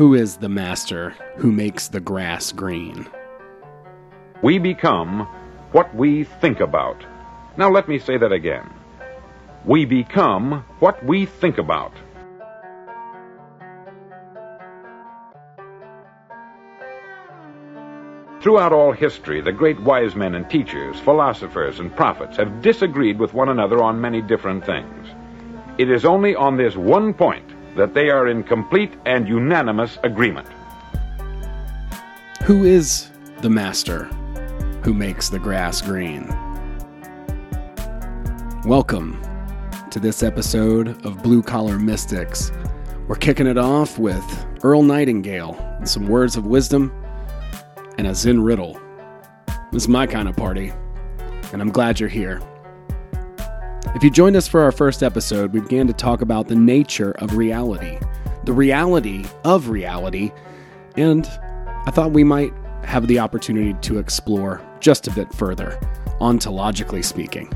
Who is the master who makes the grass green? We become what we think about. Now let me say that again. We become what we think about. Throughout all history, the great wise men and teachers, philosophers and prophets have disagreed with one another on many different things. It is only on this one point that they are in complete and unanimous agreement. Who is the master who makes the grass green? Welcome to this episode of Blue Collar Mystics. We're kicking it off with Earl Nightingale and some words of wisdom and a Zen riddle. This is my kind of party, and I'm glad you're here. If you joined us for our first episode, we began to talk about the nature of reality, the reality of reality, and I thought we might have the opportunity to explore just a bit further, ontologically speaking.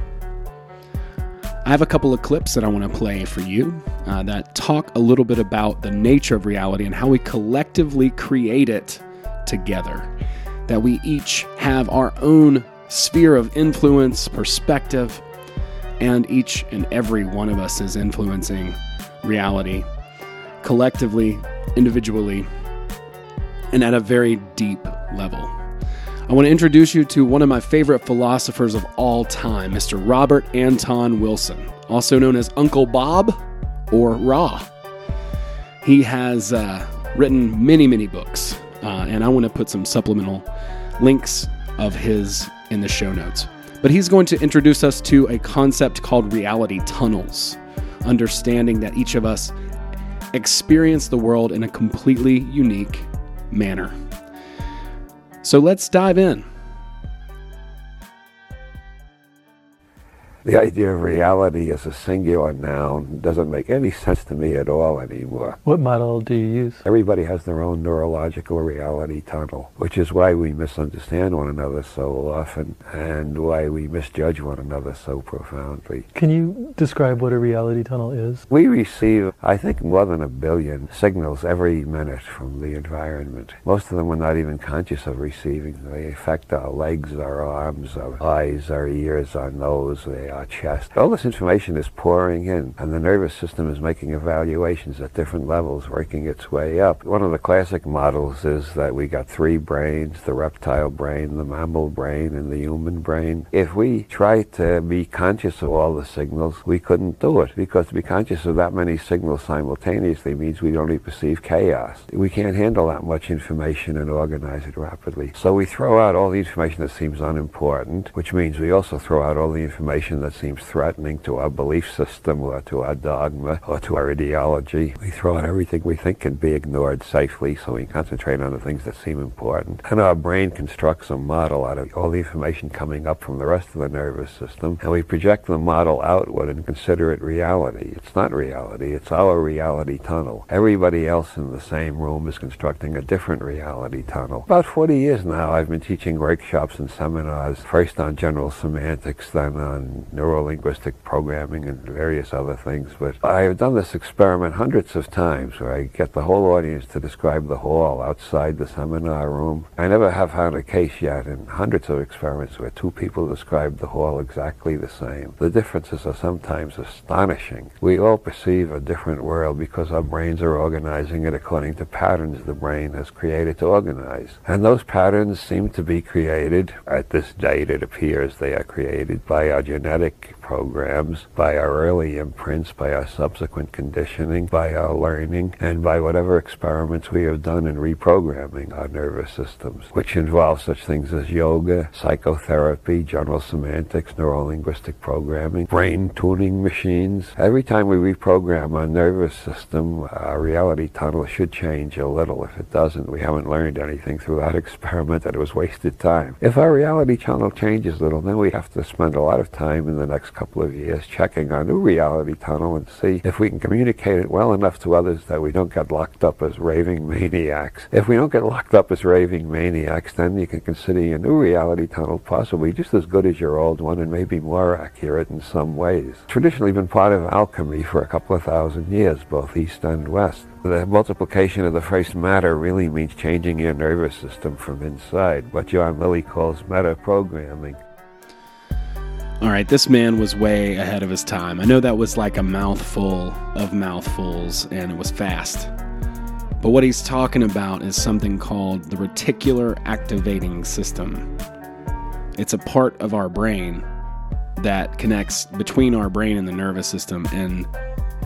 I have a couple of clips that I want to play for you uh, that talk a little bit about the nature of reality and how we collectively create it together. That we each have our own sphere of influence, perspective, and each and every one of us is influencing reality collectively, individually, and at a very deep level. I want to introduce you to one of my favorite philosophers of all time, Mr. Robert Anton Wilson, also known as Uncle Bob or Ra. He has uh, written many, many books, uh, and I want to put some supplemental links of his in the show notes. But he's going to introduce us to a concept called reality tunnels, understanding that each of us experience the world in a completely unique manner. So let's dive in. The idea of reality as a singular noun doesn't make any sense to me at all anymore. What model do you use? Everybody has their own neurological reality tunnel, which is why we misunderstand one another so often and why we misjudge one another so profoundly. Can you describe what a reality tunnel is? We receive, I think, more than a billion signals every minute from the environment. Most of them we're not even conscious of receiving. They affect our legs, our arms, our eyes, our ears, our nose. Our chest. All this information is pouring in, and the nervous system is making evaluations at different levels, working its way up. One of the classic models is that we got three brains, the reptile brain, the mammal brain, and the human brain. If we try to be conscious of all the signals, we couldn't do it, because to be conscious of that many signals simultaneously means we only perceive chaos. We can't handle that much information and organize it rapidly. So we throw out all the information that seems unimportant, which means we also throw out all the information that seems threatening to our belief system or to our dogma or to our ideology. We throw out everything we think can be ignored safely so we concentrate on the things that seem important. And our brain constructs a model out of all the information coming up from the rest of the nervous system and we project the model outward and consider it reality. It's not reality, it's our reality tunnel. Everybody else in the same room is constructing a different reality tunnel. About 40 years now I've been teaching workshops and seminars, first on general semantics, then on neurolinguistic programming and various other things. But I have done this experiment hundreds of times where I get the whole audience to describe the hall outside the seminar room. I never have found a case yet in hundreds of experiments where two people describe the hall exactly the same. The differences are sometimes astonishing. We all perceive a different world because our brains are organizing it according to patterns the brain has created to organize. And those patterns seem to be created, at this date it appears they are created by our genetic programs, by our early imprints, by our subsequent conditioning, by our learning, and by whatever experiments we have done in reprogramming our nervous systems, which involve such things as yoga, psychotherapy, general semantics, neurolinguistic programming, brain tuning machines. Every time we reprogram our nervous system, our reality tunnel should change a little. If it doesn't, we haven't learned anything through that experiment and it was wasted time. If our reality tunnel changes a little, then we have to spend a lot of time in the next couple of years checking our new reality tunnel and see if we can communicate it well enough to others that we don't get locked up as raving maniacs. If we don't get locked up as raving maniacs, then you can consider your new reality tunnel possibly just as good as your old one and maybe more accurate in some ways. Traditionally been part of alchemy for a couple of thousand years, both east and west. The multiplication of the first matter really means changing your nervous system from inside, what John Lilly calls meta-programming. All right, this man was way ahead of his time. I know that was like a mouthful of mouthfuls and it was fast. But what he's talking about is something called the reticular activating system. It's a part of our brain that connects between our brain and the nervous system, and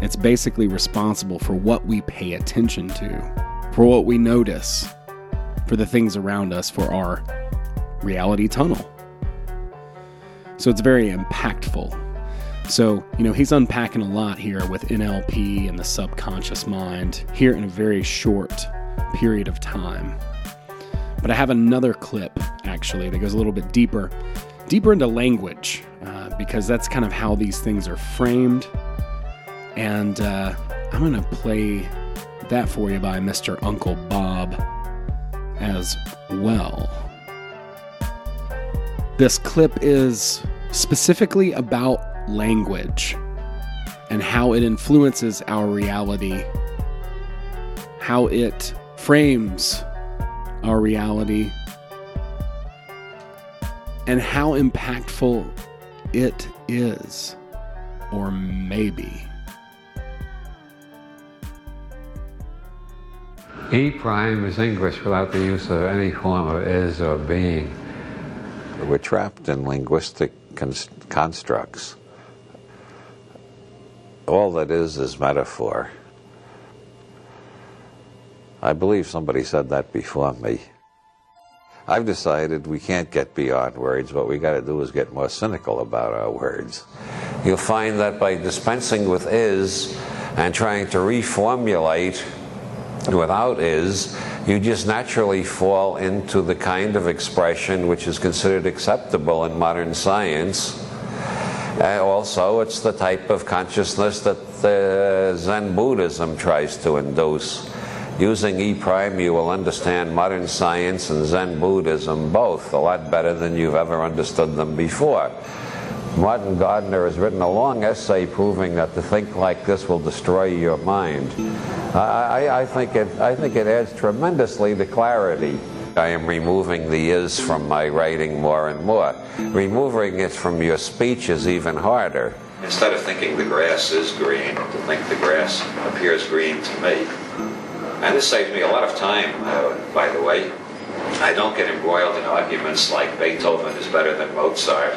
it's basically responsible for what we pay attention to, for what we notice, for the things around us, for our reality tunnel. So it's very impactful. So, you know, he's unpacking a lot here with NLP and the subconscious mind here in a very short period of time. But I have another clip actually that goes a little bit deeper, deeper into language, uh, because that's kind of how these things are framed. And uh, I'm going to play that for you by Mr. Uncle Bob as well. This clip is specifically about language and how it influences our reality, how it frames our reality, and how impactful it is, or maybe. E prime is English without the use of any form of is or being. We're trapped in linguistic constructs. All that is is metaphor. I believe somebody said that before me. I've decided we can't get beyond words. What we got to do is get more cynical about our words. You'll find that by dispensing with is and trying to reformulate without is, you just naturally fall into the kind of expression which is considered acceptable in modern science. Uh, also, it's the type of consciousness that uh, Zen Buddhism tries to induce. Using E prime, you will understand modern science and Zen Buddhism both a lot better than you've ever understood them before. Martin Gardner has written a long essay proving that to think like this will destroy your mind. I, I, think it, I think it adds tremendously to clarity. I am removing the is from my writing more and more. Removing it from your speech is even harder. Instead of thinking the grass is green, to think the grass appears green to me. And this saves me a lot of time, uh, by the way. I don't get embroiled in arguments like Beethoven is better than Mozart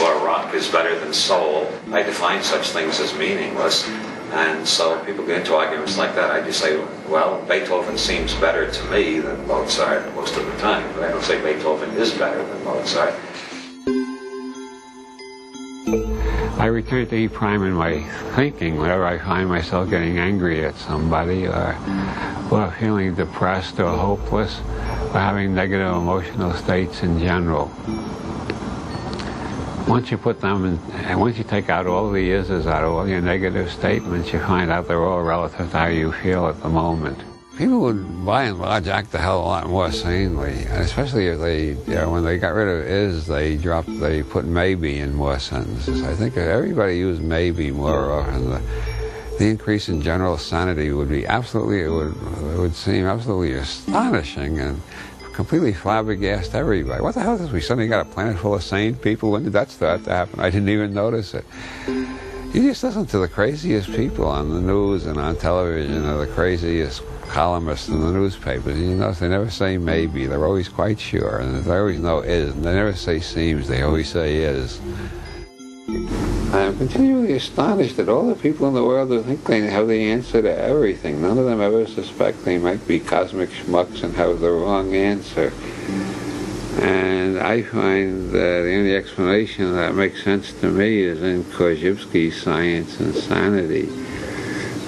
or rock is better than soul. I define such things as meaningless. And so people get into arguments like that. I just say, well, Beethoven seems better to me than Mozart most of the time, but I don't say Beethoven is better than Mozart. I return to E prime in my thinking whenever I find myself getting angry at somebody or, feeling depressed or hopeless or having negative emotional states in general once you put them in, and once you take out all the is's out of all your negative statements, you find out they're all relative to how you feel at the moment. People would, by and large, act the hell a lot more sanely, especially if they, you know, when they got rid of is, they dropped, they put maybe in more sentences. I think everybody used maybe more often, the, the increase in general sanity would be absolutely, it would, it would seem absolutely astonishing and completely flabbergasted everybody. What the hell is this? We suddenly got a planet full of sane people. When did that start to happen? I didn't even notice it. You just listen to the craziest people on the news and on television, or the craziest columnists in the newspapers. You notice they never say maybe. They're always quite sure, and they always know is. And they never say seems. They always say is. I am continually astonished at all the people in the world who think they have the answer to everything. None of them ever suspect they might be cosmic schmucks and have the wrong answer. And I find that the only explanation that makes sense to me is in Korzybski's Science and Sanity.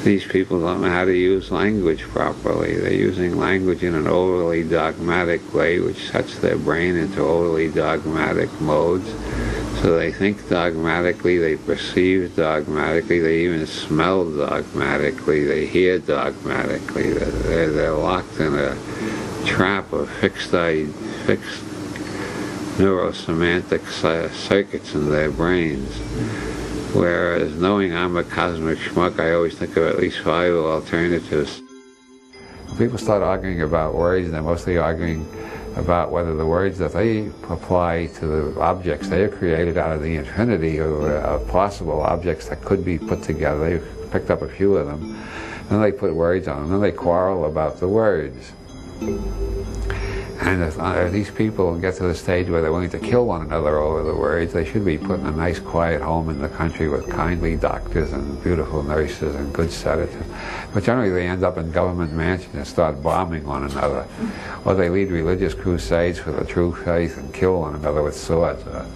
These people don't know how to use language properly. They're using language in an overly dogmatic way, which sets their brain into overly dogmatic modes So they think dogmatically, they perceive dogmatically, they even smell dogmatically, they hear dogmatically. They're, they're locked in a trap of fixed, fixed neurosemantic circuits in their brains. Whereas knowing I'm a cosmic schmuck, I always think of at least five alternatives. People start arguing about words, they're mostly arguing about whether the words that they apply to the objects they created out of the infinity of uh, possible objects that could be put together. They picked up a few of them, and they put words on them, and they quarrel about the words. And if, uh, these people get to the stage where they're willing to kill one another over the words, they should be put in a nice, quiet home in the country with kindly doctors and beautiful nurses and good sedatives. But generally, they end up in government mansions and start bombing one another. Or they lead religious crusades for the true faith and kill one another with swords or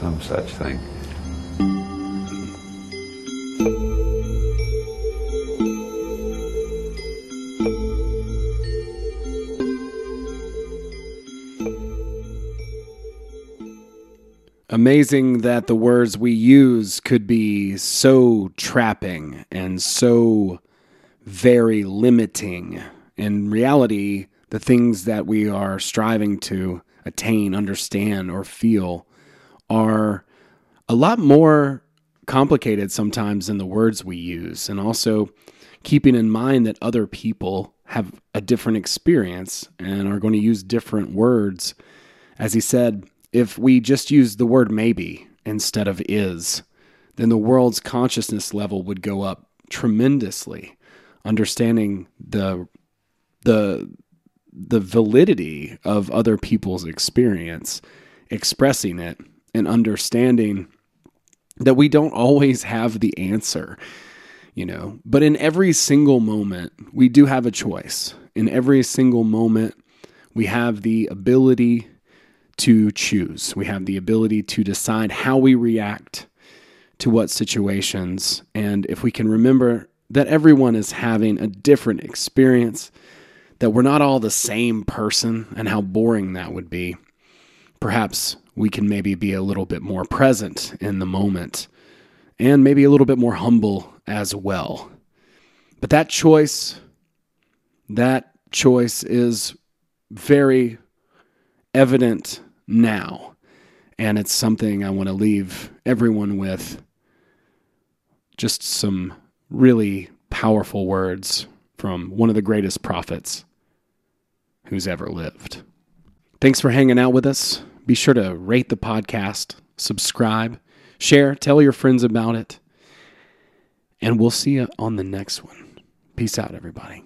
some such thing. Amazing that the words we use could be so trapping and so very limiting. In reality, the things that we are striving to attain, understand, or feel are a lot more complicated sometimes than the words we use. And also keeping in mind that other people have a different experience and are going to use different words. As he said, if we just use the word maybe instead of is, then the world's consciousness level would go up tremendously, understanding the the the validity of other people's experience, expressing it and understanding that we don't always have the answer, you know. But in every single moment, we do have a choice. In every single moment, we have the ability to choose. We have the ability to decide how we react to what situations. And if we can remember that everyone is having a different experience, that we're not all the same person, and how boring that would be, perhaps we can maybe be a little bit more present in the moment and maybe a little bit more humble as well. But that choice, that choice is very evident now. And it's something I want to leave everyone with just some really powerful words from one of the greatest prophets who's ever lived. Thanks for hanging out with us. Be sure to rate the podcast, subscribe, share, tell your friends about it. And we'll see you on the next one. Peace out, everybody.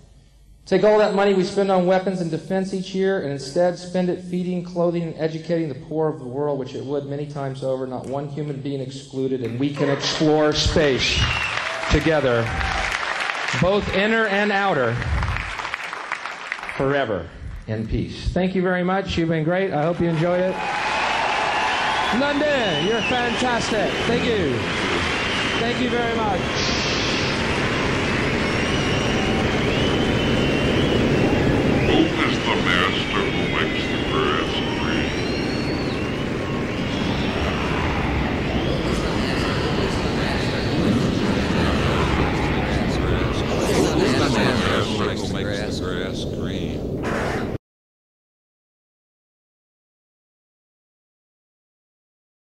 Take all that money we spend on weapons and defense each year and instead spend it feeding, clothing, and educating the poor of the world, which it would many times over, not one human being excluded, and we can explore space together, both inner and outer, forever in peace. Thank you very much. You've been great. I hope you enjoyed it. London, you're fantastic. Thank you. Thank you very much.